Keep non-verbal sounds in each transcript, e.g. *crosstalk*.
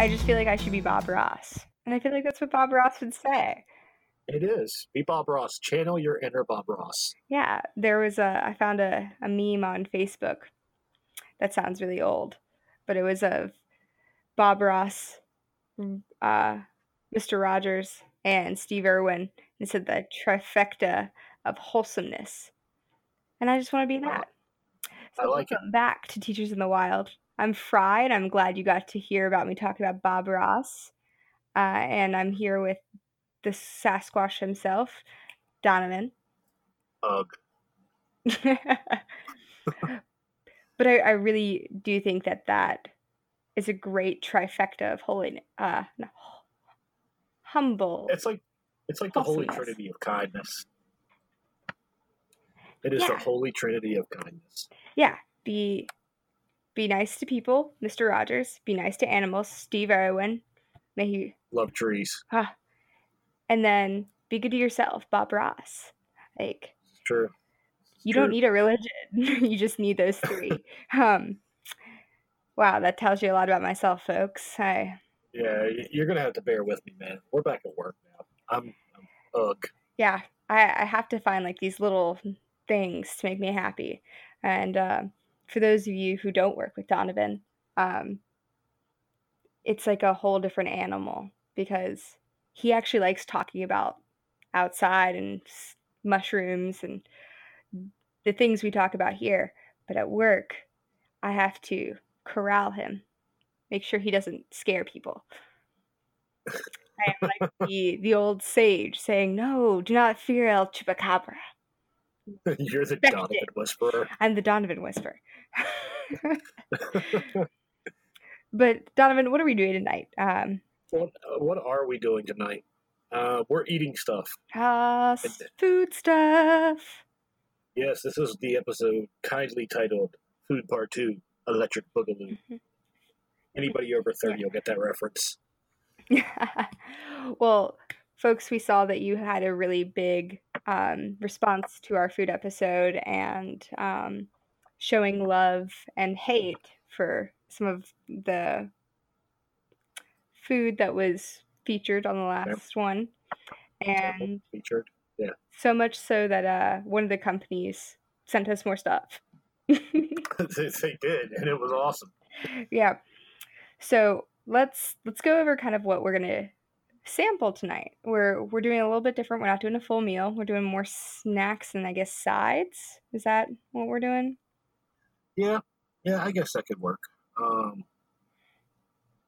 I just feel like I should be Bob Ross. And I feel like that's what Bob Ross would say. It is. Be Bob Ross. Channel your inner Bob Ross. Yeah, there was a I found a, a meme on Facebook that sounds really old, but it was of Bob Ross, uh, Mr. Rogers, and Steve Irwin. It said the trifecta of wholesomeness. And I just want to be that. So I like welcome back to Teachers in the Wild. I'm Fried. I'm glad you got to hear about me talking about Bob Ross. Uh, and I'm here with the Sasquatch himself, Donovan. Ugh. *laughs* but I, I really do think that that is a great trifecta of holiness. Uh, no, humble. It's like it's like the holy trinity of kindness. It is Yeah. the holy trinity of kindness. yeah, be be nice to people, Mr. Rogers. Be nice to animals, Steve Irwin. May he Love trees. ah, and then be good to yourself, Bob Ross. Like True. you don't need a religion; *laughs* you just need those three. *laughs* um, wow, that tells you a lot about myself, folks. I Yeah, you're gonna have to bear with me, man. We're back at work now. I'm, I'm ugh. yeah, I, I have to find like these little things to make me happy. And uh, for those of you who don't work with Donovan, um, it's like a whole different animal because he actually likes talking about outside and mushrooms and the things we talk about here. But at work, I have to corral him, make sure he doesn't scare people. I am like *laughs* the, the old sage saying, No, do not fear El Chupacabra. *laughs* You're the Donovan. Whisperer. I'm the Donovan Whisperer. but Donovan, what are we doing tonight? Um, what, what are we doing tonight? Uh, we're eating stuff. uh, food stuff. Yes, this is the episode kindly titled "Food Part Two: Electric Boogaloo." Mhm. Anybody over thirty will get that reference. *laughs* well, folks, we saw that you had a really big um, response to our food episode and um, showing love and hate for some of the food that was featured on the last one. And Featured. yeah. so much so that uh, one of the companies sent us more stuff. *laughs* *laughs* they they did, and it was awesome. yeah. So let's let's go over kind of what we're gonna sample tonight. We're we're doing a little bit different. We're not doing a full meal. We're doing more snacks and I guess sides. Is that what we're doing? Yeah, yeah, I guess that could work. Um,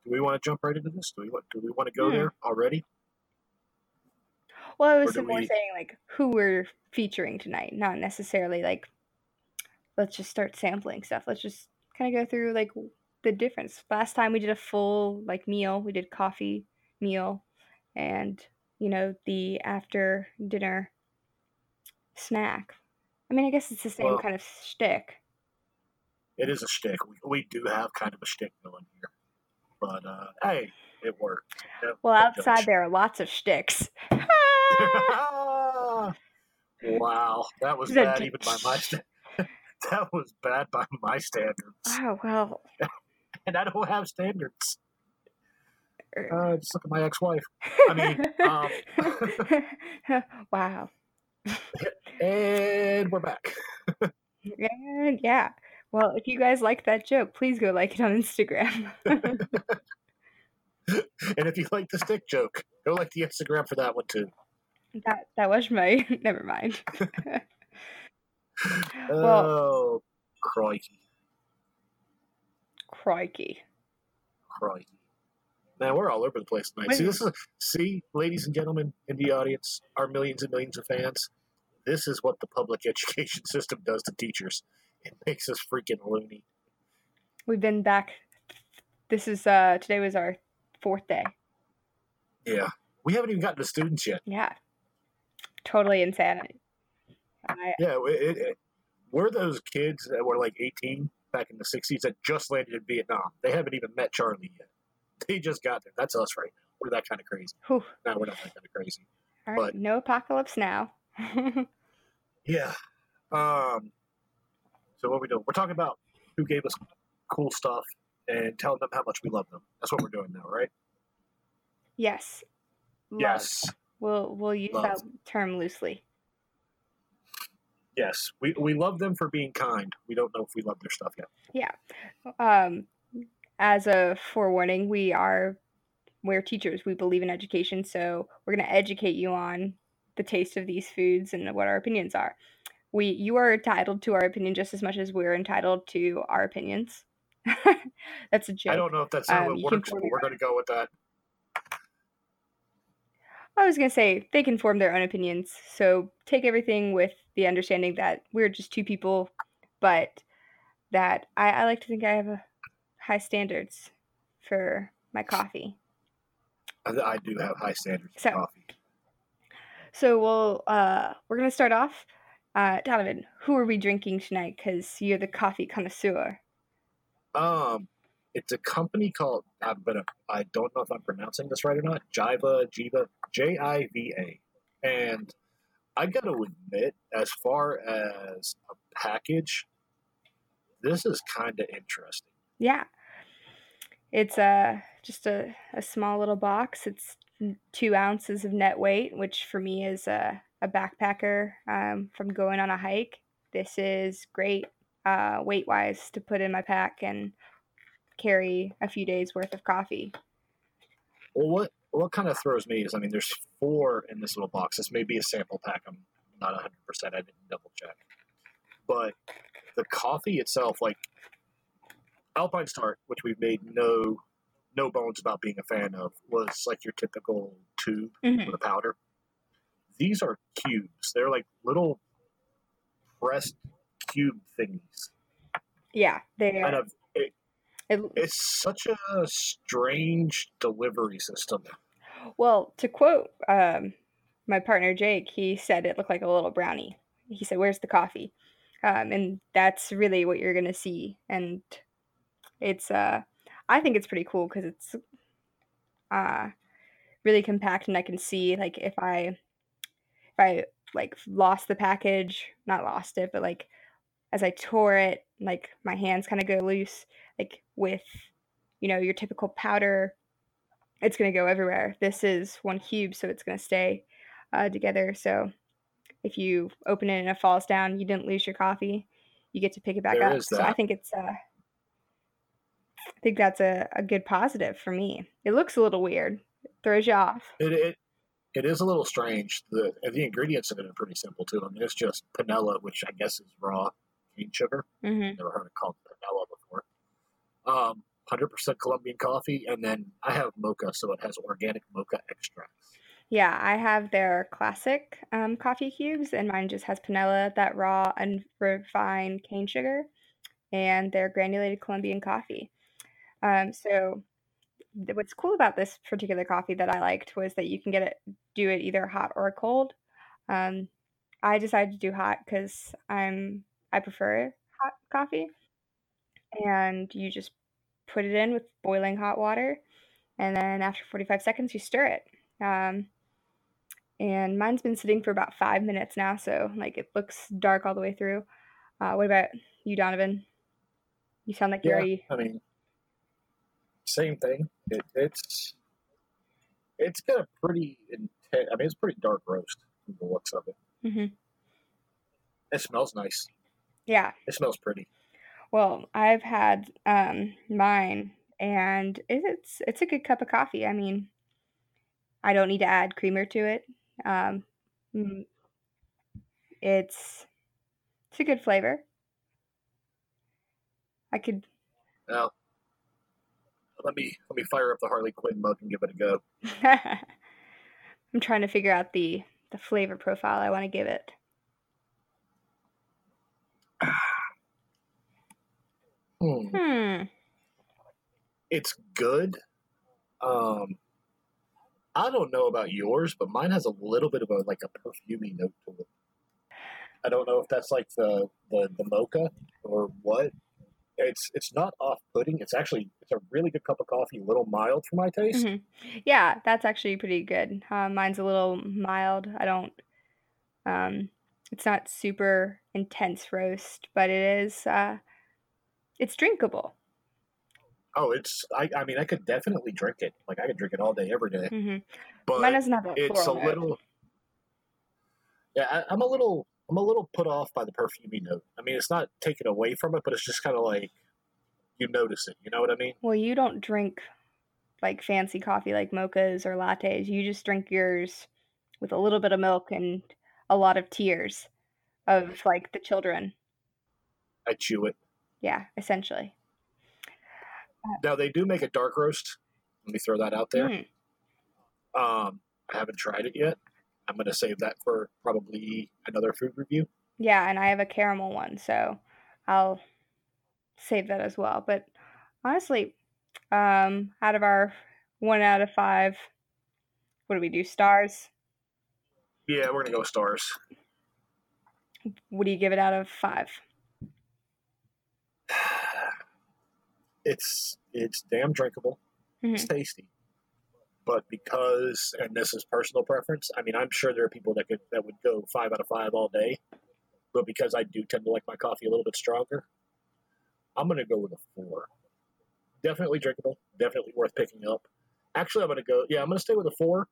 do we want to jump right into this? Do we want? Do we want to go Hmm. there already? Well, I was more we- saying like who we're featuring tonight, not necessarily like let's just start sampling stuff. Let's just kind of go through like the difference. Last time we did a full like meal, we did coffee meal and you know the after dinner snack. I mean, I guess it's the same Well- kind of shtick. It is a shtick. We, we do have kind of a shtick going here, but uh, hey, it worked. No- Well, outside judge. there are lots of shticks. *laughs* wow, that was that bad d- even by my sta- *laughs* that was bad by my standards, oh well. *laughs* and I don't have standards. Uh, just look at my ex-wife. *laughs* I mean, um, *laughs* wow. *laughs* and we're back. And yeah. Well, if you guys like that joke, please go like it on Instagram. And if you like the stick joke, go like the Instagram for that one too. that that was my never mind. Well- oh, crikey, Crikey. crikey. Man, we're all over the place tonight. See, this is see, ladies and gentlemen in the audience, our millions and millions of fans. This is what the public *laughs* education system does to teachers. It makes us freaking loony. We've been back. This is uh today was our fourth day. Yeah, we haven't even gotten to students yet. Yeah. Totally insanity. I, Yeah, it, it, we're those kids that were like 18 back in the 60s that just landed in Vietnam. They haven't even met Charlie yet. *laughs* They just got there. That's us right now. We're that kind of crazy. whew. No, we're not that kind of crazy. All right, But- no apocalypse now. *laughs* Yeah. Um. So what we doing? We're talking about who gave us cool stuff and telling them how much we love them. That's what we're doing now, right? Yes. Love. Yes. We'll we'll use Love. that term loosely. Yes. We, we love them for being kind. We don't know if we love their stuff yet. Yeah. Um, as a forewarning, we are we're teachers. We believe in education, so we're going to educate you on the taste of these foods and what our opinions are. We you are entitled to our opinion just as much as we're entitled to our opinions. *laughs* That's a joke. I don't know if that's how Um, it works, but we're going to go with that. I was gonna say they can form their own opinions, so take everything with the understanding that we're just two people, but that I, I like to think I have a high standards for my coffee. I, I do have high standards So- for coffee. So we'll uh, we're gonna start off. Uh, Donovan, who are we drinking tonight? Because you're the coffee connoisseur. Um, it's a company called, uh, but uh, I don't know if I'm pronouncing this right or not. Jiva, Jiva, J I V A. And I got to admit, as far as a package, this is kind of interesting. Yeah, it's uh, just a, a small little box. It's two ounces of net weight, which for me is a, a backpacker um, from going on a hike. This is great uh, weight wise to put in my pack and carry a few days worth of coffee. Well, what what kind of throws me is, I mean, there's four in this little box. This may be a sample pack. I'm not 100. percent I didn't double check, but the coffee itself, like Alpine Start, which we've made no no bones about being a fan of, was like your typical tube Mhm. with a powder. These are cubes. They're like little pressed cube thingies, Yeah, they are. I've, it, It, it's such a strange delivery system. well, to quote um, my partner Jake, he said it looked like a little brownie. He said, "Where's the coffee?" Um, and that's really what you're gonna see. And it's, uh, I think it's pretty cool because it's uh, really compact, and I can see like if I, if I like lost the package, not lost it, but like as I tore it, like my hands kind of go loose, like with, you know, your typical powder it's going to go everywhere. This is one cube, so it's going to stay uh, together. So if you open it and it falls down, you didn't lose your coffee. You get to pick it back There up. So I think it's uh, I think that's a, a good positive for me. It looks a little weird, throws you off. It, it it is a little strange. The the ingredients in it are pretty simple too. I mean, it's just panela, which I guess is raw cane sugar. hmm Never heard it called panela before. Um, hundred percent Colombian coffee, and then I have mocha, so it has organic mocha extracts. Yeah, I have their classic um, coffee cubes, and mine just has panela, that raw unrefined cane sugar, and their granulated Colombian coffee. Um, so, what's cool about this particular coffee that I liked was that you can get it, do it either hot or cold. Um, I decided to do hot because I'm I prefer hot coffee, and you just put it in with boiling hot water, and then after 45 seconds you stir it. Um, and mine's been sitting for about five minutes now, so like it looks dark all the way through. Uh, what about you, Donovan? You sound like you're Yeah. already. I mean, same thing. It, it's it's got a pretty intense. I mean, it's pretty dark roast from the looks of it. hmm It smells nice. Yeah. It smells pretty. Well, I've had um, mine, and it's it's a good cup of coffee. I mean, I don't need to add creamer to it. Um, it's it's a good flavor. I could. Now, let me let me fire up the Harley Quinn mug and give it a go. *laughs* I'm trying to figure out the the flavor profile I want to give it. *sighs* Hmm. Hmm. It's good. Um, I don't know about yours, but mine has a little bit of a like a perfumey note to it. I don't know if that's like the the, the mocha or what. It's it's not off putting. It's actually it's a really good cup of coffee, a little mild for my taste. hmm Yeah, that's actually pretty good. Uh, mine's a little mild. I don't. Um, it's not super intense roast, but it is. Uh, it's drinkable. Oh, it's. I. I mean, I could definitely drink it. Like I could drink it all day, every day. hmm But Mine doesn't have it's a note. little. Yeah, I, I'm a little. I'm a little put off by the perfumey note. I mean, it's not taken away from it, but it's just kind of like you notice it. You know what I mean? Well, you don't drink like fancy coffee like mochas or lattes. You just drink yours with a little bit of milk and a lot of tears of like the children. I chew it. Yeah, essentially. Now they do make a dark roast. Let me throw that out there. Mm. Um, I haven't tried it yet. I'm gonna save that for probably another food review. Yeah, and I have a caramel one, so I'll save that as well. But honestly, um, out of our one out of five, what do we do? Stars? Yeah, we're gonna go stars. What do you give it out of five? *sighs* It's it's damn drinkable. It's tasty. But because, and this is personal preference, I mean, I'm sure there are people that could that would go five out of five all day. But because I do tend to like my coffee a little bit stronger, I'm gonna go with a four. Definitely drinkable. Definitely worth picking up. Actually, I'm gonna go. Yeah, I'm gonna stay with a four,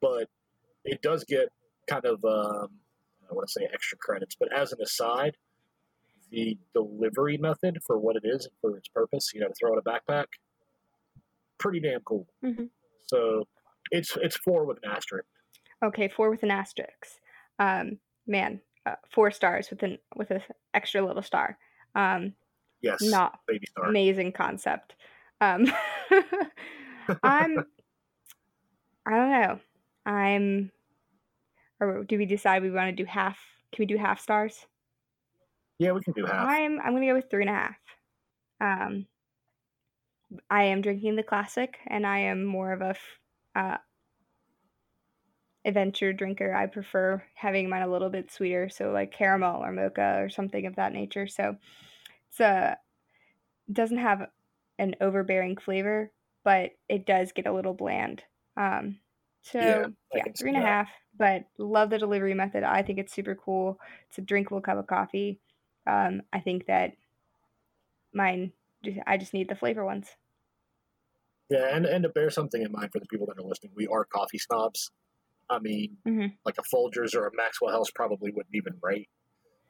but it does get kind of um, I want to say extra credits. But as an aside, the delivery method for what it is and for its purpose, you know, to throw in a backpack, pretty damn cool. Mhm. So it's it's four with an asterisk. Okay, four with an asterisk. Um, man, uh, four stars with an with an extra little star. Um, Yes, not baby star. amazing concept. Um, *laughs* I'm. I don't know. I'm. Or do we decide we want to do half? Can we do half stars? Yeah, we can do half. I'm. I'm gonna go with three and a half. Um. I am drinking the classic, and I am more of a uh, adventure drinker. I prefer having mine a little bit sweeter, so like caramel or mocha or something of that nature. So it's a it doesn't have an overbearing flavor, but it does get a little bland. Um, so Yeah, yeah, three and a half. But love the delivery method. I think it's super cool. It's a drinkable cup of coffee. Um, I think that mine. I just need the flavor ones. Yeah, and and to bear something in mind for the people that are listening, we are coffee snobs. I mean, Mhm. like a Folgers or a Maxwell House probably wouldn't even rate.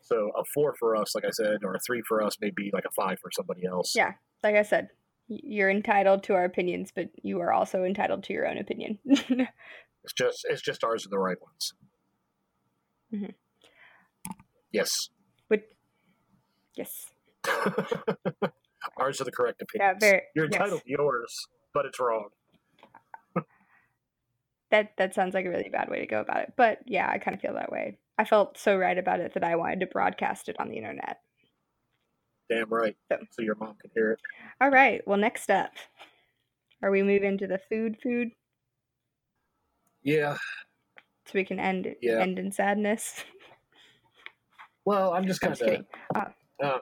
So a four for us, like I said, or a three for us, may be like a five for somebody else. Yeah. Like I said, you're entitled to our opinions, but you are also entitled to your own opinion. *laughs* It's just it's just ours are the right ones. Mhm. Yes. but yes, *laughs* ours are the correct opinions. yeah, very. You're yes. entitled to yours, but it's wrong. That that sounds like a really bad way to go about it. But yeah, I kind of feel that way. I felt so right about it that I wanted to broadcast it on the internet. Damn right. So- So your mom can hear it. All right. Well, next up, are we moving to the food food Yeah. so we can end Yeah. end in sadness? Well, I'm just kind of. kidding. Uh,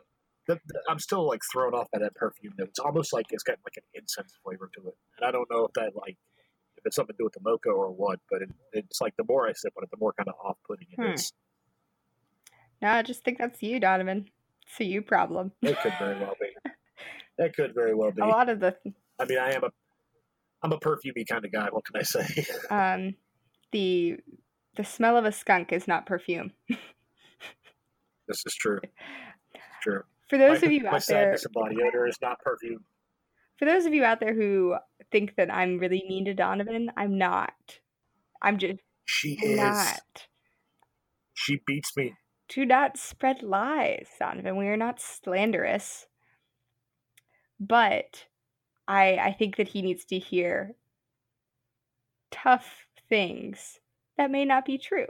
the, the- I'm still like thrown off by that perfume note. It's almost like it's got like an incense flavor to it, and I don't know if that like if it's something to do with the mocha or what. But it, it's like the more I sip on it, the more kind of off-putting it is. Hmm. No, I just think that's you, Donovan. It's a you problem. It could very well be. *laughs* That could very well be. A lot of the I mean, I am a I'm a perfumey kind of guy. What can I say? *laughs* um the the smell of a skunk is not perfume. *laughs* this is true. It's true. For those my, of you out there body odor is not perfume. for those of you out there who think that I'm really mean to Donovan, I'm not. I'm just She is. not. She beats me. Do not spread lies, Donovan. We are not slanderous. But I I think that he needs to hear tough things that may not be true.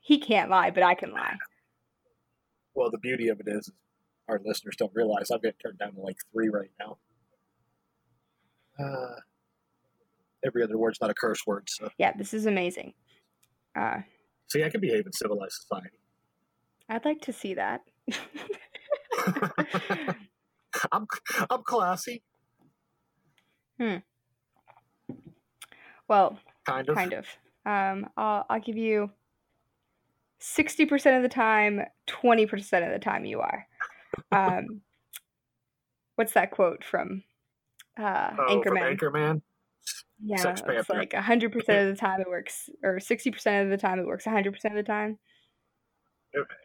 He can't lie, but I can lie. Well, the beauty of it is, our listeners don't realize I've got turned down to like three right now. Uh, every other word's not a curse word, so Yeah, this is amazing. Uh, see, I can behave in civilized society. I'd like to see that. *laughs* I'm I'm classy, Hmm. well, kind of. kind of. Um, I'll I'll give you sixty percent of the time, twenty percent of the time you are. Um, what's that quote from uh, Oh, from Anchorman? Anchorman. yeah, Sex it's like hundred percent of the time it works, or sixty percent of the time it works hundred percent of the time.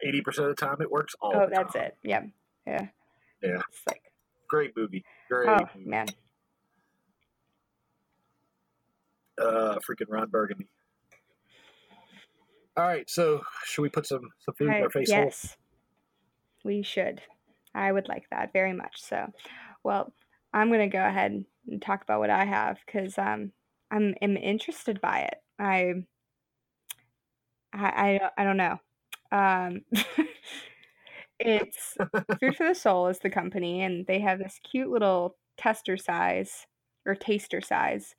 Eighty percent of the time, it works all. Oh, that's time. it. Yeah, yeah, Yeah. It's like, Great movie. Great. oh movie. man, Uh, freaking Ron Burgundy. All right, so should we put some some food in our face hole? yes, we should. I would like that very much. So, well, I'm gonna go ahead and talk about what I have because um, I'm am interested by it. I, I, I, I don't know. Um, *laughs* it's *laughs* Food for the Sole is the company, and they have this cute little tester size or taster size,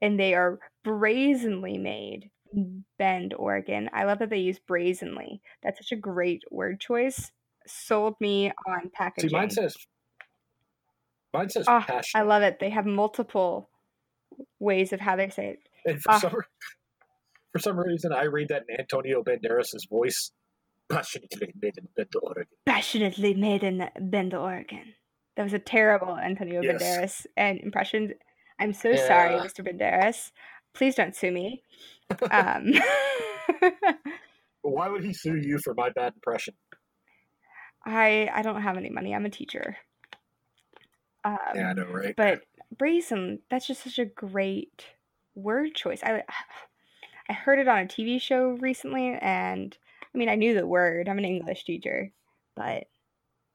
and they are brazenly made Bend, Oregon. I love that they use brazenly. That's such a great word choice. Sold me on See, packaging. mine says mine says Oh, passion. I love it. They have multiple ways of how they say it. and for ah. some for some reason, I read that in Antonio Banderas' voice. Passionately made in Bend, Oregon. Passionately made in Bend, Oregon. That was a terrible Antonio Yes. Banderas and impression. I'm so sorry, Mr. Banderas. Please don't sue me. Um, Why would he sue you for my bad impression? I I don't have any money. I'm a teacher. Um, yeah, I know, right? but brazen, that's just such a great word choice. I I heard it on a TV show recently, and I mean, I knew the word. I'm an English teacher, but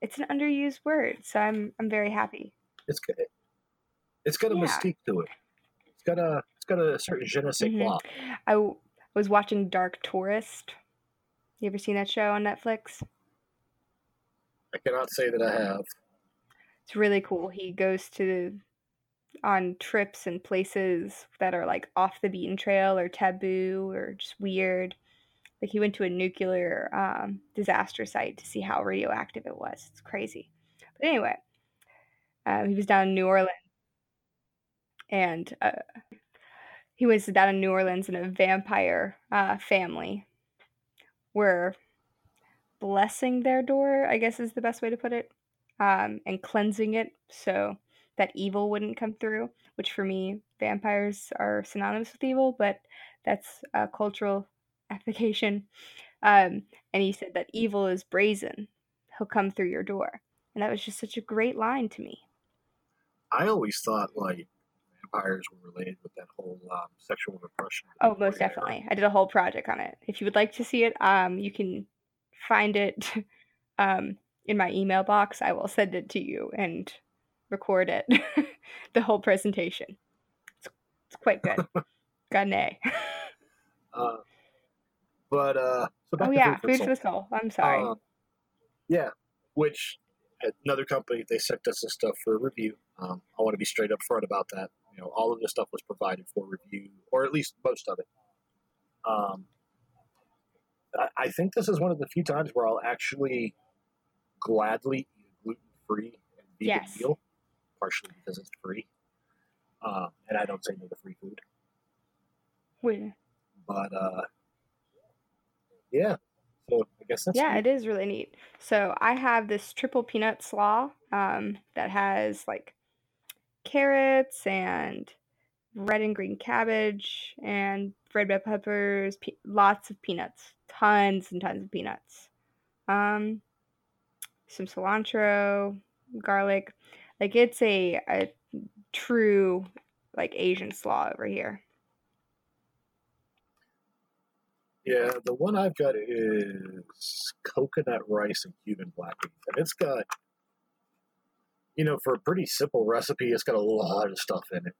it's an underused word, so I'm I'm very happy. It's good. It's got a Yeah. mystique to it. It's got a got a certain je ne sais Mhm. I w- was watching Dark Tourist. You ever seen that show on Netflix? I cannot say that I have. It's really cool. He goes to on trips and places that are like off the beaten trail or taboo or just weird. Like he went to a nuclear um, disaster site to see how radioactive it was. It's crazy. But anyway, um, he was down in New Orleans, and uh, he was down in New Orleans, and a vampire uh, family were blessing their door. I guess is the best way to put it um, and cleansing it so that evil wouldn't come through. Which for me, vampires are synonymous with evil, but that's a cultural *laughs* application. Um, and he said that evil is brazen; he'll come through your door, and that was just such a great line to me. I always thought like vampires were related with that whole um, sexual repression. Oh, most era. definitely. I did a whole project on it. If you would like to see it, um, you can find it *laughs* um, in my email box. I will send it to you and record it, *laughs* the whole presentation. It's, it's quite good. *laughs* Got an A. Uh, but uh, so oh yeah, Food for the Sole. I'm sorry. Um, yeah, which another company they sent us this stuff for review. Um, I want to be straight up front about that. You know, all of this stuff was provided for review, or at least most of it. Um, I, I think this is one of the few times where I'll actually gladly eat a gluten free and vegan Yes. meal, partially because it's free, um, and I don't say no to free food. Wait, But uh, yeah, so I guess that's yeah, neat. it is really neat. So I have this triple peanut slaw um, that has like carrots and red and green cabbage and red bell peppers, pe- lots of peanuts, tons and tons of peanuts. Um, some cilantro, garlic. Like it's a, a true like Asian slaw over here. Yeah, the one I've got is coconut rice and Cuban black beans, and it's got, you know, for a pretty simple recipe, it's got a lot of stuff in it.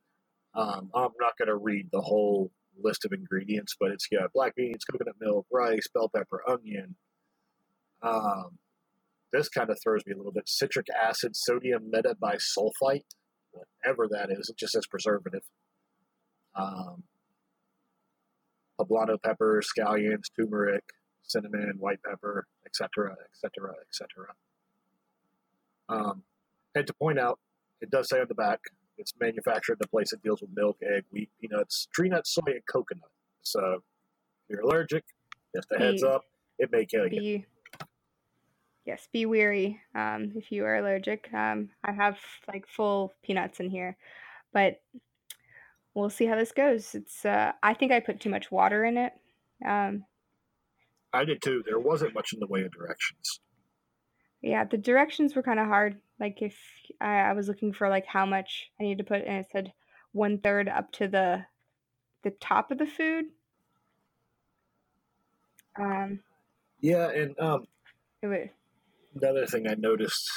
Um, I'm not going to read the whole list of ingredients, but it's got black beans, coconut milk, rice, bell pepper, onion. Um, this kind of throws me a little bit. Citric acid, sodium metabisulfite, whatever that is. It just says preservative. Um, poblano pepper, scallions, turmeric, cinnamon, white pepper, etc., etc., etc. And to point out, it does say on the back, it's manufactured in a place that deals with milk, egg, wheat, peanuts, tree nuts, soy, and coconut. So if you're allergic, just a heads Be- up, it may kill you. Yes, be weary um, if you are allergic. Um, I have like full peanuts in here, but we'll see how this goes. It's uh, I think I put too much water in it. Um, I did too. There wasn't much in the way of directions. Yeah, the directions were kind of hard. Like if I, I was looking for like how much I need to put, and it said one third up to the the top of the food. Um, yeah, and um, it would, another thing I noticed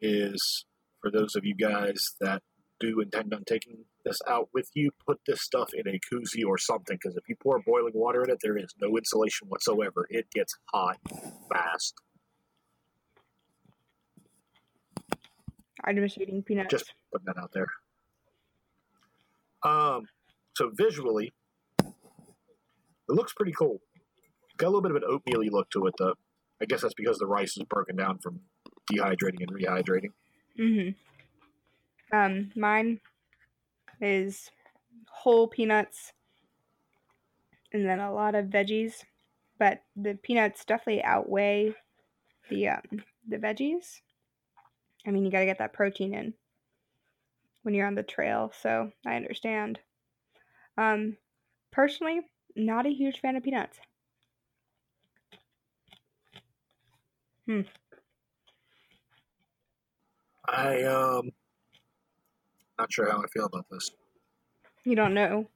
is for those of you guys that do intend on taking this out with you, put this stuff in a koozie or something because if you pour boiling water in it, there is no insulation whatsoever. It gets hot fast. I'm just eating peanuts. Just putting that out there. Um, so visually, it looks pretty cool. Got a little bit of an oatmeal-y look to it, though. I guess that's because the rice is broken down from dehydrating and rehydrating. Mm-hmm. Um, mine is whole peanuts and then a lot of veggies, but the peanuts definitely outweigh the um, the veggies. I mean, you got to get that protein in when you're on the trail, so I understand. Um, personally, not a huge fan of peanuts. Hmm. I um not sure how I feel about this. You don't know.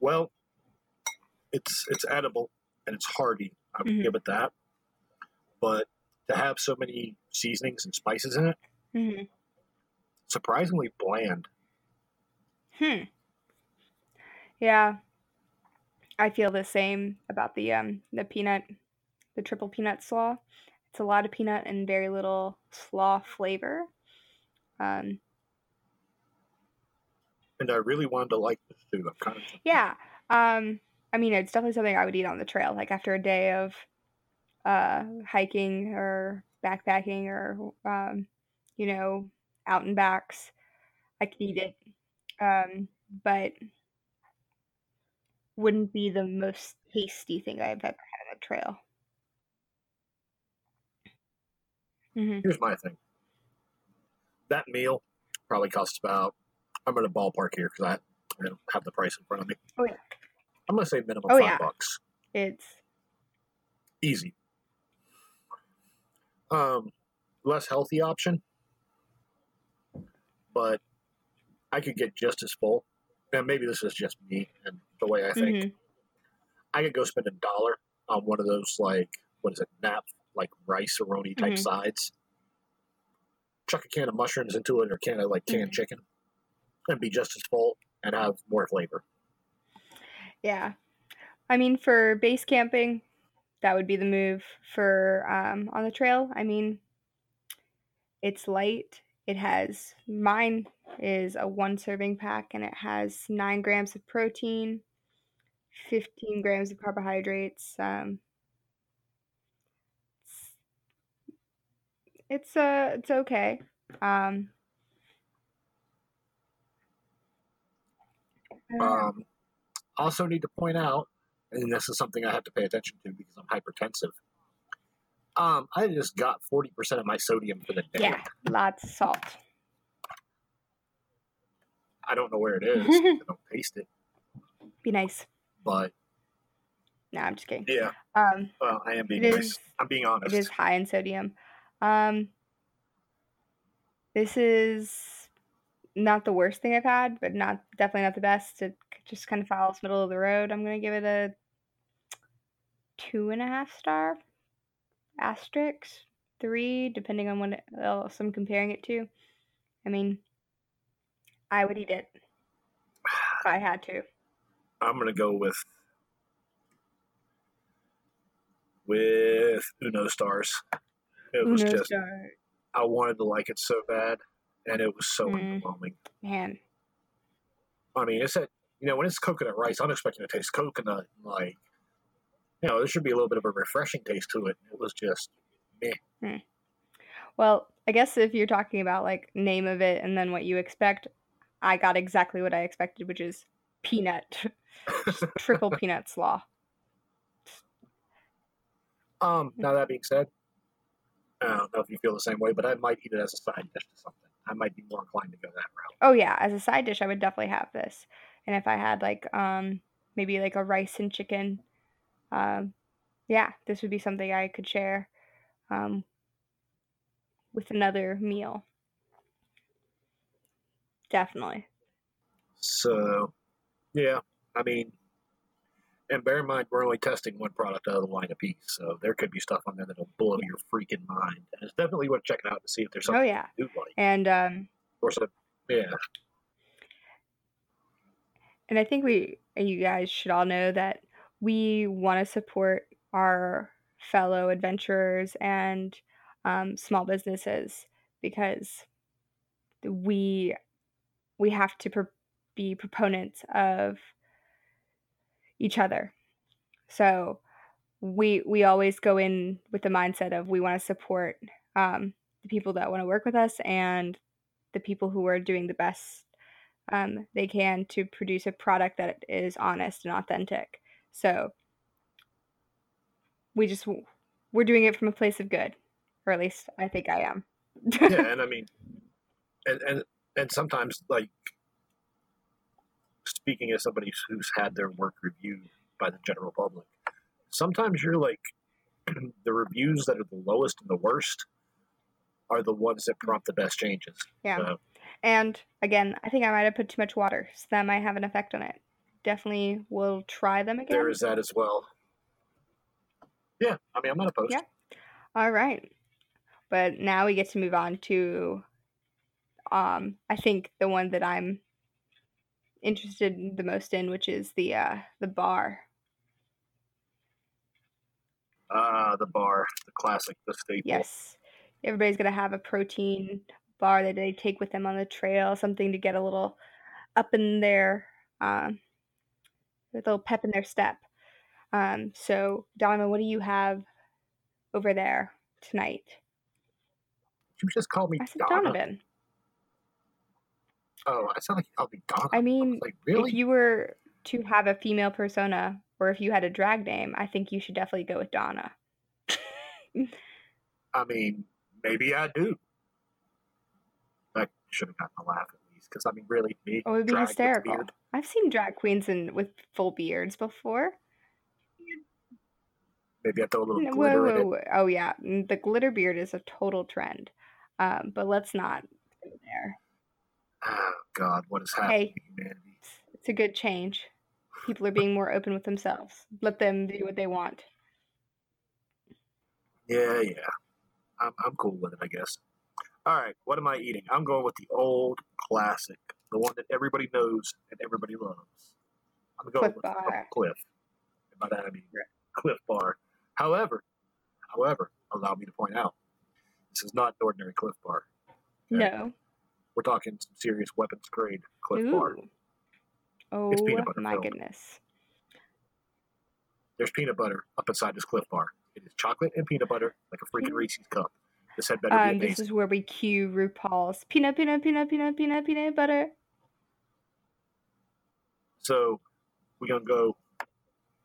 Well, it's it's edible and it's hearty. I would Mhm. give it that. But to have so many seasonings and spices in it, hmm surprisingly bland. Hmm. Yeah. I feel the same about the um the peanut the triple peanut slaw. It's a lot of peanut and very little slaw flavor. Um And I really wanted to like this too. I'm kind of yeah. Um I mean it's definitely something I would eat on the trail, like after a day of uh hiking or backpacking or um you know, out and backs. I could eat it. Um but wouldn't be the most tasty thing I've ever had on a trail. hmm here's my thing. That meal probably costs about I'm gonna ballpark here because I, I don't have the price in front of me. Oh, yeah. I'm gonna say minimum Oh, five yeah. bucks. It's Easy. Um, less healthy option, but I could get just as full. And maybe this is just me and the way I think. mhm. I could go spend a dollar on one of those like what is it, nap like Rice-A-Roni type Mhm. sides. Chuck a can of mushrooms into it or can of like canned Mhm. chicken, and be just as full and have more flavor. yeah. I mean, for base camping, that would be the move. For um, on the trail, I mean, it's light. It has mine is a one serving pack, and it has nine grams of protein, fifteen grams of carbohydrates. Um, it's it's uh it's okay. Um, Um, also need to point out, and this is something I have to pay attention to because I'm hypertensive. Um, I just got forty percent of my sodium for the day. yeah, lots of salt. I don't know where it is. *laughs* I don't taste it, Be nice. but No, I'm just kidding. yeah. Um, Well, I am being nice. is- I'm being honest. it is high in sodium. Um, this is not the worst thing I've had, but not definitely not the best. It just kind of follows middle of the road. I'm gonna give it a two and a half star asterisk, three, depending on what else I'm comparing it to. I mean, I would eat it if I had to. I'm gonna go with with Uno stars. It was Uno just star, I wanted to like it so bad, and it was so Mm. underwhelming. man. I mean, it's that you know when it's coconut rice, I'm expecting to taste coconut. Like, you know, there should be a little bit of a refreshing taste to it. It was just meh. Well, I guess if you're talking about like name of it and then what you expect, I got exactly what I expected, which is peanut, *laughs* triple peanut slaw. Um, now that being said, I don't know if you feel the same way, but I might eat it as a side dish to something. I might be more inclined to go that route. Oh yeah, as a side dish, I would definitely have this. And if I had like um maybe like a rice and chicken, um, yeah, this would be something I could share um, with another meal. Definitely. So, yeah, I mean, and bear in mind, we're only testing one product out of the line a piece, so there could be stuff on there that'll blow your freaking mind. And it's definitely worth checking out to see if there's something Oh yeah, you do like. and um, Or some, yeah, and I think we, you guys should all know that we want to support our fellow adventurers and um, small businesses because we we have to pro- be proponents of each other. So we we always go in with the mindset of we want to support um, the people that want to work with us and the people who are doing the best um, they can to produce a product that is honest and authentic. So we just we're doing it from a place of good, or at least I think I am. yeah, and I *laughs* mean, and and and sometimes like speaking as somebody who's had their work reviewed by the general public, sometimes you're like *clears throat* the reviews that are the lowest and the worst are the ones that prompt the best changes. Yeah. So, And again, I think I might have put too much water, so that might have an effect on it. Definitely will try them again. there is that as well. Yeah, I mean, I'm not opposed. Yeah. All right. But now we get to move on to um I think the one that I'm interested the most in, which is the uh the bar. Ah, the bar, the classic, the staple. Yes. Everybody's gonna have a protein bar that they take with them on the trail, something to get a little up in their um a little pep in their step. Um so Donovan, what do you have over there tonight? You just called me I said Donna. Donovan. Oh, I sound like you called me Donna. I I mean, was like, really? if you were to have a female persona or if you had a drag name, I think you should definitely go with Donna. *laughs* I mean, maybe I do. I should have gotten a laugh at least, because I mean, really, me. Oh, it would be hysterical. I've seen drag queens in with full beards before. Maybe I throw a little N- glitter Whoa, whoa, whoa. Oh yeah, the glitter beard is a total trend. Um, but let's not go there. Oh God, what is happening Hey. it's a good change. People are being more open with themselves. Let them do what they want. Yeah, yeah. I'm I'm cool with it, I guess. All right, what am I eating? I'm going with the old classic, the one that everybody knows and everybody loves. I'm going Clif with Bar. Clif. And by that I mean Clif Bar. However, however, allow me to point out, this is not an ordinary Clif Bar. Okay? No. We're talking some serious weapons grade Clif Bar. Oh It's peanut oh butter my filled. goodness. There's peanut butter up inside this Clif Bar. It is chocolate and peanut butter, like a freaking mm. Reese's cup. This had better be Um, this is where we cue RuPaul's peanut, peanut, peanut, peanut, peanut, peanut butter. So we're gonna go.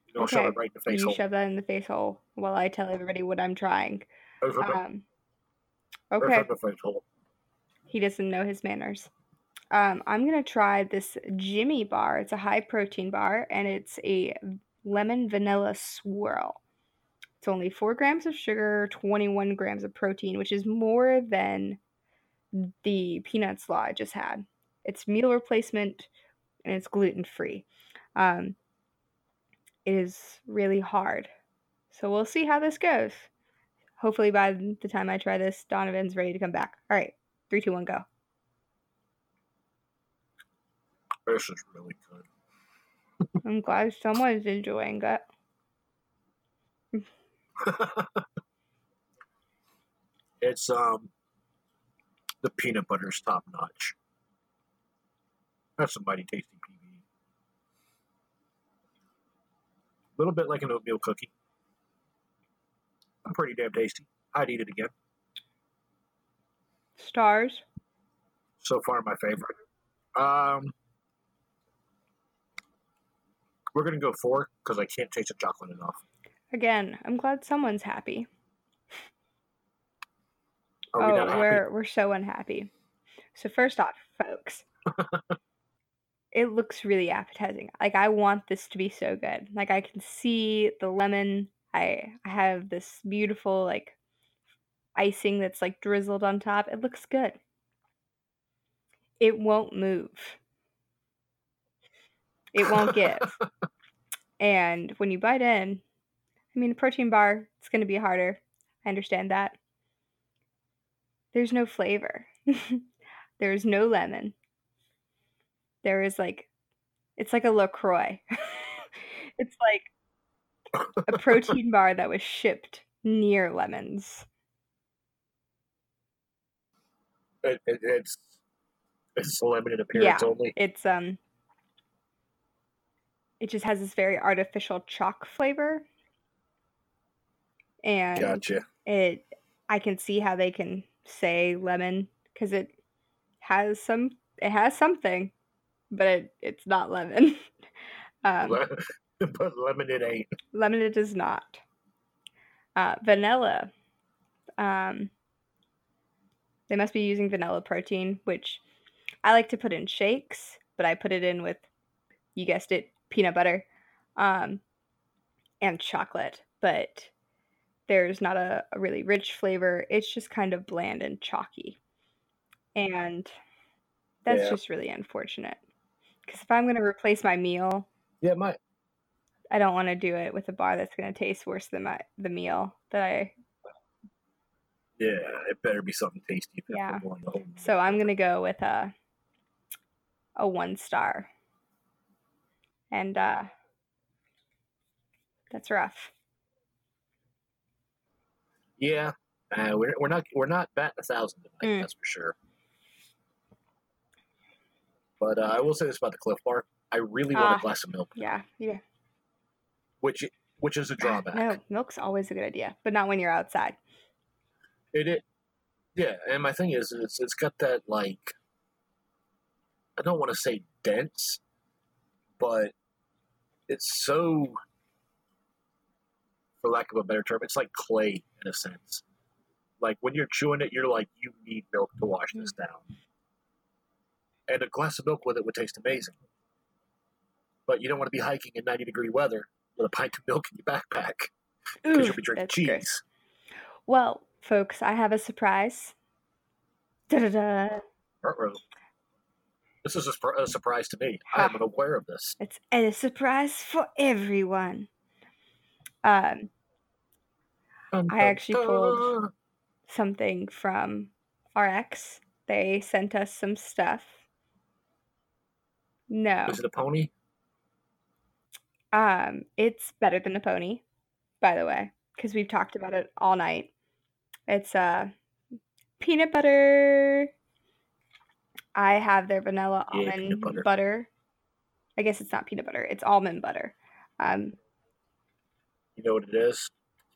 We're gonna shove Okay. it right in the face You hole. shove that in the face hole while I tell everybody what I'm trying. The- Um, right okay, from the face hole. he doesn't know his manners. Um, I'm gonna try this Jimmy bar. It's a high protein bar, and it's a lemon vanilla swirl. It's only four grams of sugar, 21 grams of protein, which is more than the peanut slaw I just had. It's meal replacement, and it's gluten free. Um, it is really hard, so we'll see how this goes. Hopefully, by the time I try this, Donovan's ready to come back. All right, three, two, one, go. This is really good. I'm glad someone's enjoying it. *laughs* *laughs* it's um the peanut butter's top notch. That's some mighty tasty PB. A little bit like an oatmeal cookie. I'm Pretty damn tasty. I'd eat it again. Stars. So far, my favorite. Um, we're gonna go four because I can't taste the chocolate enough. Again, I'm glad someone's happy. Are we oh, happy? we're we're so unhappy. So first off, folks, *laughs* it looks really appetizing. Like I want this to be so good. Like I can see the lemon. I I have this beautiful like icing that's like drizzled on top. It looks good. It won't move. It won't give. *laughs* and when you bite in, I mean, a protein bar, it's going to be harder. I understand that. There's no flavor. *laughs* There's no lemon. There is like, it's like a LaCroix. *laughs* it's like a protein *laughs* bar that was shipped near lemons. It, it, it's it's limited appearance Yeah. only. It's, um, it just has this very artificial chalk flavor. And Gotcha. it i can see how they can say lemon because it has some it has something but it, it's not lemon *laughs* um, *laughs* but lemon it ain't. lemon it is not uh, vanilla um, they must be using vanilla protein which i like to put in shakes but i put it in with you guessed it peanut butter um, and chocolate but there's not a, a really rich flavor. It's just kind of bland and chalky. And that's Yeah. just really unfortunate. Because if I'm going to replace my meal, Yeah, my I don't want to do it with a bar that's going to taste worse than my the meal that I. yeah, it better be something tasty. Yeah. we're going the whole So I'm going to go with a a one star. And uh that's rough. Yeah, uh, we're we're not we're not batting a thousand tonight. Mm. That's for sure. But uh, I will say this about the Clif Bar: I really want Ah. a glass of milk, Yeah. Yeah. which which is a drawback. No, milk's always a good idea, but not when you're outside. It, it yeah, and my thing is, it's it's got that like I don't want to say dense, but it's so, for lack of a better term, it's like clay in a sense. Like when you're chewing it, you're like, you need milk to wash this mm-hmm. down. And a glass of milk with it would taste amazing. But you don't want to be hiking in 90 degree weather with a pint of milk in your backpack because you'll be drinking cheese. gross. Well, folks, I have a surprise. Da-da-da. Uh-oh. This is a, a surprise to me. I am unaware of this. It's a surprise for everyone. Um, Dun, I actually pulled- something from RX. They sent us some stuff. No, Is it a pony? um, it's better than a pony, by the way, because we've talked about it all night. It's uh, peanut butter. I have their vanilla Yeah, almond butter. butter. I guess it's not peanut butter; it's almond butter. Um, You know what it is?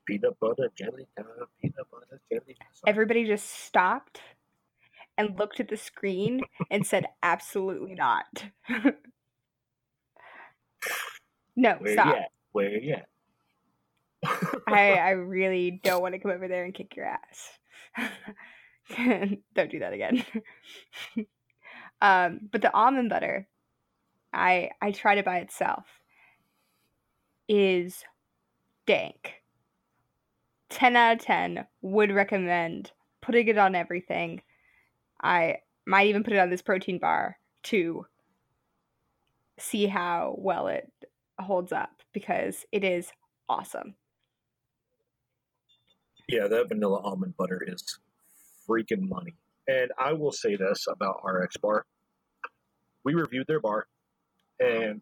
Peanut butter jelly time. Peanut butter jelly time. everybody just stopped and looked at the screen and said, "Absolutely not." *laughs* no, Where stop. you at? Where you at? I *laughs* I really don't want to come over there and kick your ass. *laughs* don't do that again. um, but the almond butter, I I tried it by itself. Is dank. 10 out of 10 would recommend putting it on everything. I might even put it on this protein bar to see how well it holds up because it is awesome. Yeah, that vanilla almond butter is freaking money. And I will say this about RX Bar. We reviewed their bar, and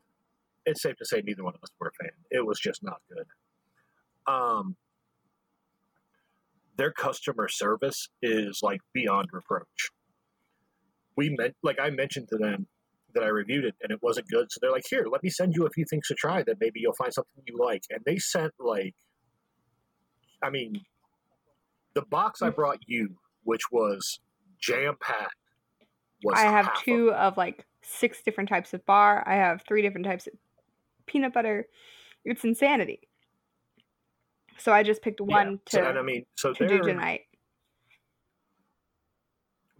it's safe to say neither one of us were a fan. It was just not good. Um, their customer service is like beyond reproach. We meant, like I mentioned to them that I reviewed it and it wasn't good, so they're like, "Here, let me send you a few things to try that maybe you'll find something you like." And they sent like, I mean, the box I brought you, which was jam packed, was I have half of two of like six different types of bar. I have three different types of peanut butter. It's insanity. So I just picked one yeah. to, So, and I mean, so to do their tonight.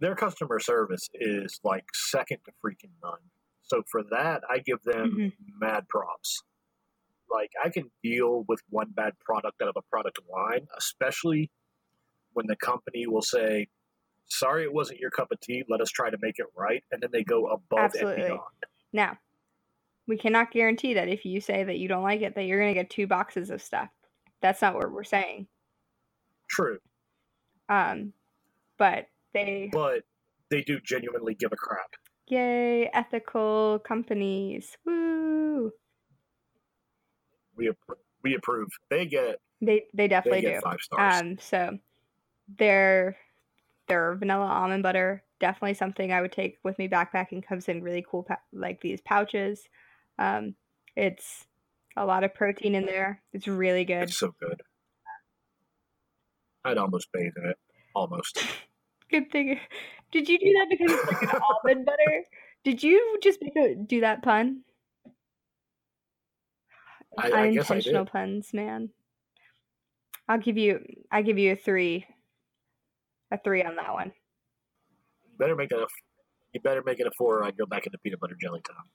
their customer service is like second to freaking none. So for that, I give them Mhm. mad props. Like I can deal with one bad product out of a product line, especially when the company will say, "Sorry, it wasn't your cup of tea. Let us try to make it right," and then they go above Absolutely. and beyond. Now, we cannot guarantee that if you say that you don't like it, that you're going to get two boxes of stuff. That's not what we're saying. True, Um, but they, but they do genuinely give a crap. yay, ethical companies. Woo! We appro- we approve. They get They they they definitely get do. five stars. Um, so their their vanilla almond butter definitely something I would take with me backpacking. Comes in really cool like these pouches. Um, it's a lot of protein in there. It's really good. it's so good. I'd almost bathe in it. Almost. *laughs* Good thing. Did you do that because it's like an *laughs* almond butter? Did you just make a, do that pun? I, I guess I Unintentional puns, man. I'll give you. I give you a three. A three on that one. You better make it a. You better make it a four, or I go back into peanut butter jelly time.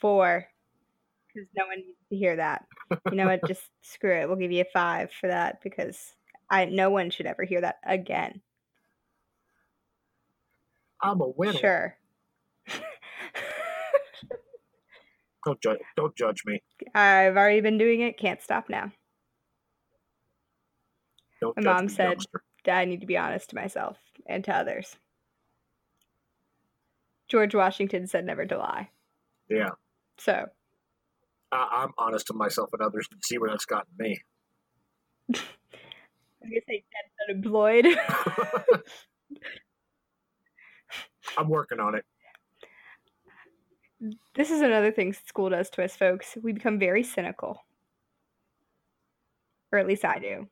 Four. Because no one needs to hear that. You know what? *laughs* Just screw it. We'll give you a five for that because I no one should ever hear that again. I'm a winner. Sure. *laughs* Don't judge. Don't judge me. I've already been doing it. Can't stop now. Don't My mom said- youngster. I need to be honest to myself and to others. George Washington said never to lie. Yeah, So, I, I'm honest to myself and others. And see where that's gotten me. I gonna say dead unemployed. I'm working on it. this is another thing school does to us, folks. We become very cynical. Or at least I do.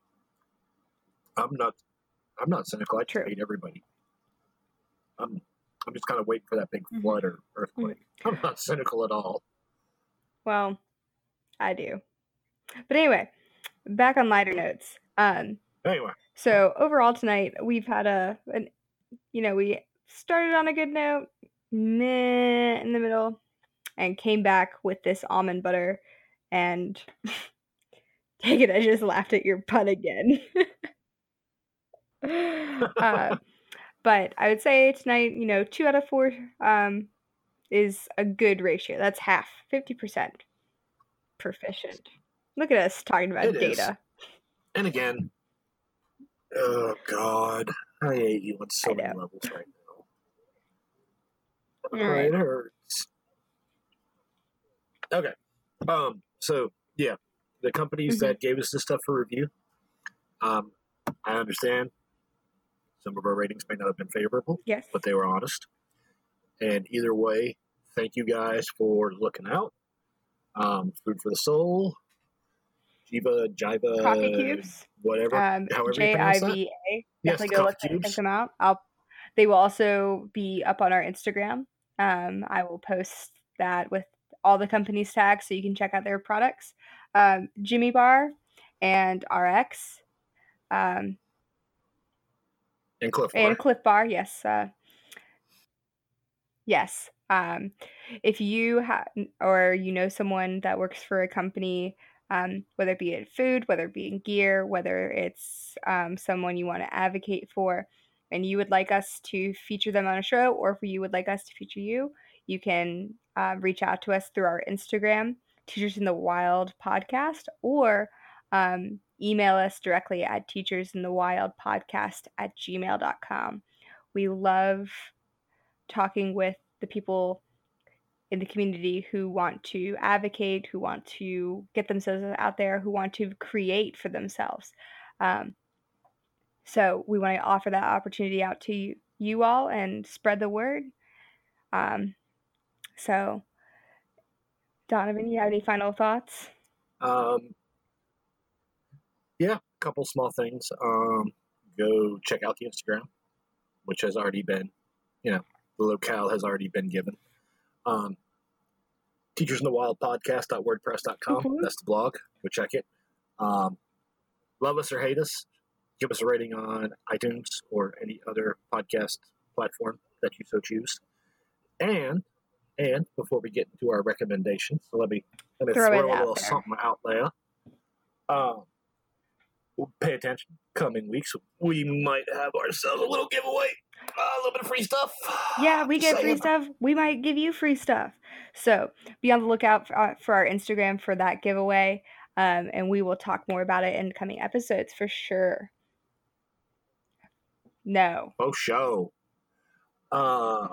I'm not. I'm not cynical. I True. hate everybody. I'm. I'm just kind of waiting for that big Mhm. flood or earthquake. *laughs* I'm not cynical at all. Well, I do. But anyway, back on lighter notes. Um, Anyway, so overall tonight we've had a, an, you know, we started on a good note, meh in the middle, and came back with this almond butter. And *laughs* take it, I just laughed at your pun again. *laughs* uh, but I would say tonight, you know, two out of four um, is a good ratio. That's half, fifty percent proficient. Look at us talking about It is. data. and again, oh god, I hate you on so many levels right now. All Oh. It hurts. Okay. Um. So yeah, the companies Mhm. that gave us this stuff for review. Um, I understand some of our ratings may not have been favorable, Yes. but they were honest. And either way, thank you guys for looking out. Um, Food for the Sole, Jiva, Jiva, Coffee cubes. whatever. Um, however you J I. V A. Yes, go look check cubes. them out. I'll. They will also be up on our Instagram. Um, I will post that with all the companies tags so you can check out their products. Um, Jimmy Bar and RX. Um, And Clif and Bar. Clif Bar, yes. Uh, yes. Um, if you have, or you know someone that works for a company, um, whether it be in food, whether it be in gear, whether it's um, someone you want to advocate for, and you would like us to feature them on a show, or if you would like us to feature you, you can uh, reach out to us through our Instagram, Teachers in the Wild podcast, or um, email us directly at teachersinthewildpodcast at gmail.com. We love talking with the people in the community who want to advocate, who want to get themselves out there, who want to create for themselves. Um, so we want to offer that opportunity out to you, you all and spread the word. Um, so, Donovan, you have any final thoughts? Um, yeah, a couple small things. Um, go check out the Instagram, which has already been, you know, the locale has already been given. Um, Teachers in the Wild podcast.wordpress.com. Mhm. That's the blog. Go check it. Um, love us or hate us, give us a rating on iTunes or any other podcast platform that you so choose. And and before we get into our recommendations, so let me let me Throw throw, a little there. something out there. Um, pay attention. Coming weeks, we might have ourselves a little giveaway, a little bit of free stuff. Yeah, we get free stuff. We might give you free stuff. So be on the lookout for, uh, for our Instagram for that giveaway. Um, and we will talk more about it in coming episodes for sure. No. Oh, show. Uh,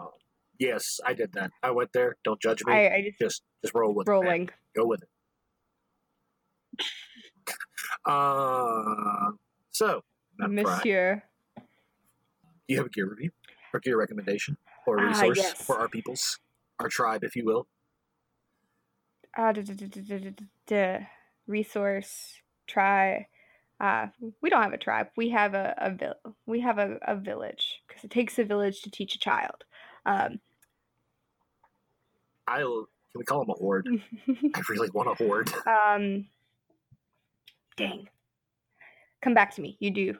yes, I did that. I went there. Don't judge me. I, I just just just roll with it. rolling. Go with it. *laughs* Uh, so, Monsieur. do you have a gear review or recommendation or ah, resource yes. for our peoples, our tribe, if you will? Uh, da, da, da, resource try. Uh, ah, we don't have a tribe. We have a, a vil- We have a, a village because it takes a village to teach a child. Um, I'll. Can we call him a horde? *laughs* I really want a horde. *laughs* Um. Dang. Come back to me. You do.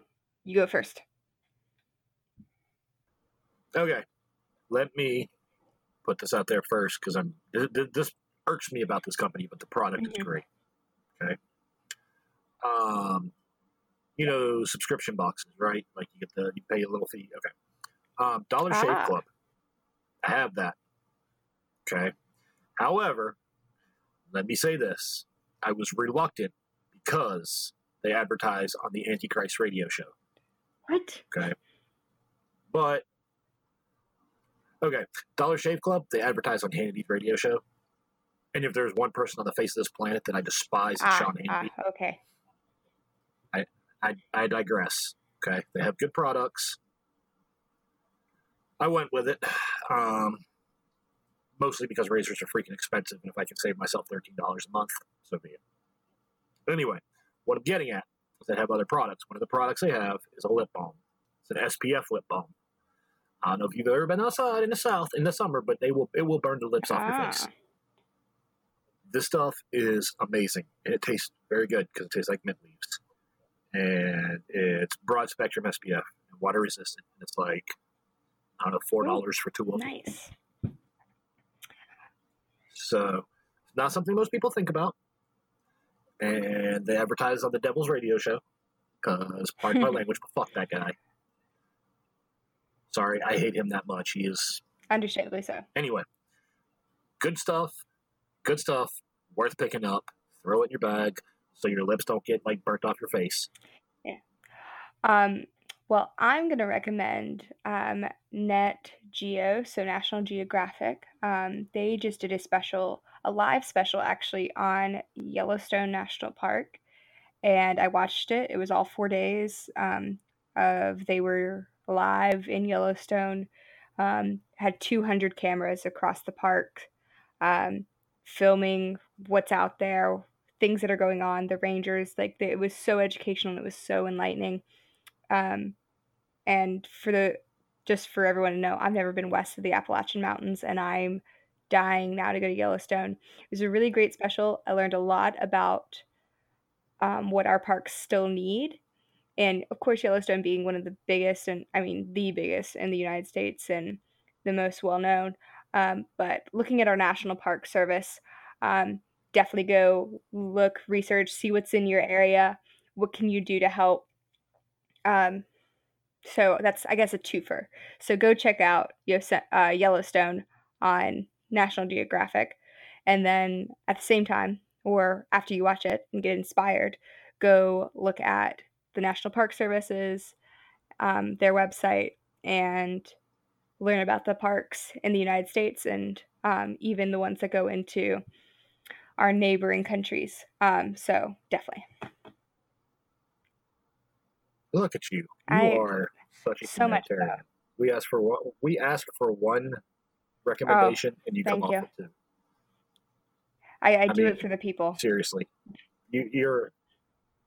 You go first. Okay, let me put this out there first because I'm th- th- this irks me about this company, but the product is Mhm. great. Okay. Um, you know, subscription boxes, right? Like you get the you pay a little fee. Okay. Um, Dollar Shave Ah. Club. I have that. Okay. However, let me say this: I was reluctant because they advertise on the Antichrist radio show. What? Okay. But okay, Dollar Shave Club, they advertise on Hannity's radio show. And if there's one person on the face of this planet that I despise, it's Ah, Sean ah, Hannity. okay. I, I digress. Okay. They have good products. I went with it. Um, mostly because razors are freaking expensive, and if I can save myself thirteen dollars a month, so be it. Anyway, what I'm getting at is they have other products. One of the products they have is a lip balm. It's an SPF lip balm. I don't know if you've ever been outside in the south in the summer, but they will it will burn the lips off your face. Ah. This stuff is amazing, and it tastes very good because it tastes like mint leaves, and it's broad spectrum SPF, and water resistant. And it's like I don't know four dollars for two of them. Nice. So it's not something most people think about. And they advertise on the Devil's Radio Show because, pardon my *laughs* language, but fuck that guy. Sorry, I hate him that much. He is Understandably so. anyway. Good stuff. Good stuff. Worth picking up. Throw it in your bag so your lips don't get like burnt off your face. Yeah. Um, well, I'm going to recommend um, Net Geo, so National Geographic. Um, they just did a special, a live special actually on Yellowstone National Park, and I watched it. It was all four days um, of they were live in Yellowstone. Um, had 200 cameras across the park, um, filming what's out there, things that are going on. The rangers, like it was so educational. and It was so enlightening. Um, and for the just for everyone to know, I've never been west of the Appalachian Mountains, and I'm dying now to go to Yellowstone. It was a really great special. I learned a lot about um, what our parks still need, and of course, Yellowstone being one of the biggest, and I mean the biggest in the United States and the most well known. Um, but looking at our National Park Service, um, definitely go look, research, see what's in your area. What can you do to help? Um, so that's I guess a twofer. So go check out Yose- uh, Yellowstone on National Geographic, and then at the same time, or after you watch it and get inspired, go look at the National Park Services, um, their website, and learn about the parks in the United States and um, even the ones that go into our neighboring countries. Um, so definitely, Look at you. You I- are such a so much. We ask for one. We ask for one recommendation, and you come thank off with two. I, I, I do mean, it for the people. Seriously, you, you're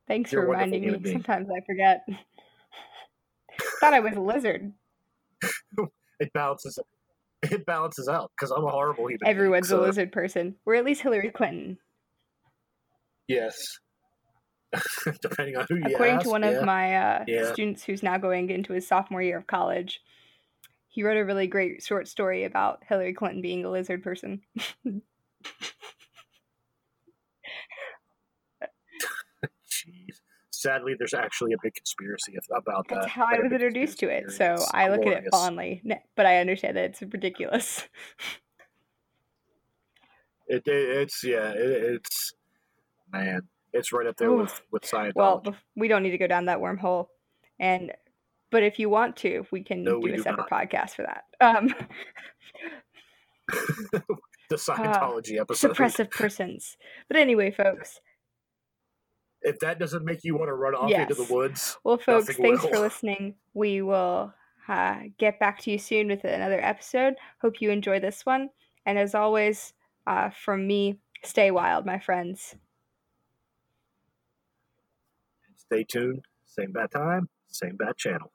Thanks You're for reminding me. being. Sometimes I forget. *laughs* Thought I was a lizard. *laughs* it balances it balances out because I'm a horrible human. being, Everyone's so- a lizard person. We're at least Hillary Clinton. Yes. *laughs* Depending on who you According ask, to one yeah. of my uh, Yeah. students who's now going into his sophomore year of college, he wrote a really great short story about Hillary Clinton being a lizard person. Sadly, there's actually a big conspiracy about that. That's that. how I was introduced to it, so. I look at it fondly, but I understand that it's ridiculous. *laughs* It, it, it's yeah, it, it's man, it's right up there with with Scientology. well, we don't need to go down that wormhole, and but if you want to, we can No, we do a do separate not. podcast for that. Um, *laughs* the *laughs* Scientology episode. uh, suppressive persons. But anyway, folks. If that doesn't make you want to run off into the woods, Well, folks, thanks for *laughs* listening. We will uh, get back to you soon with another episode. Hope you enjoy this one. And as always, uh, from me, stay wild, my friends. stay tuned. Same bad time, same bad channel.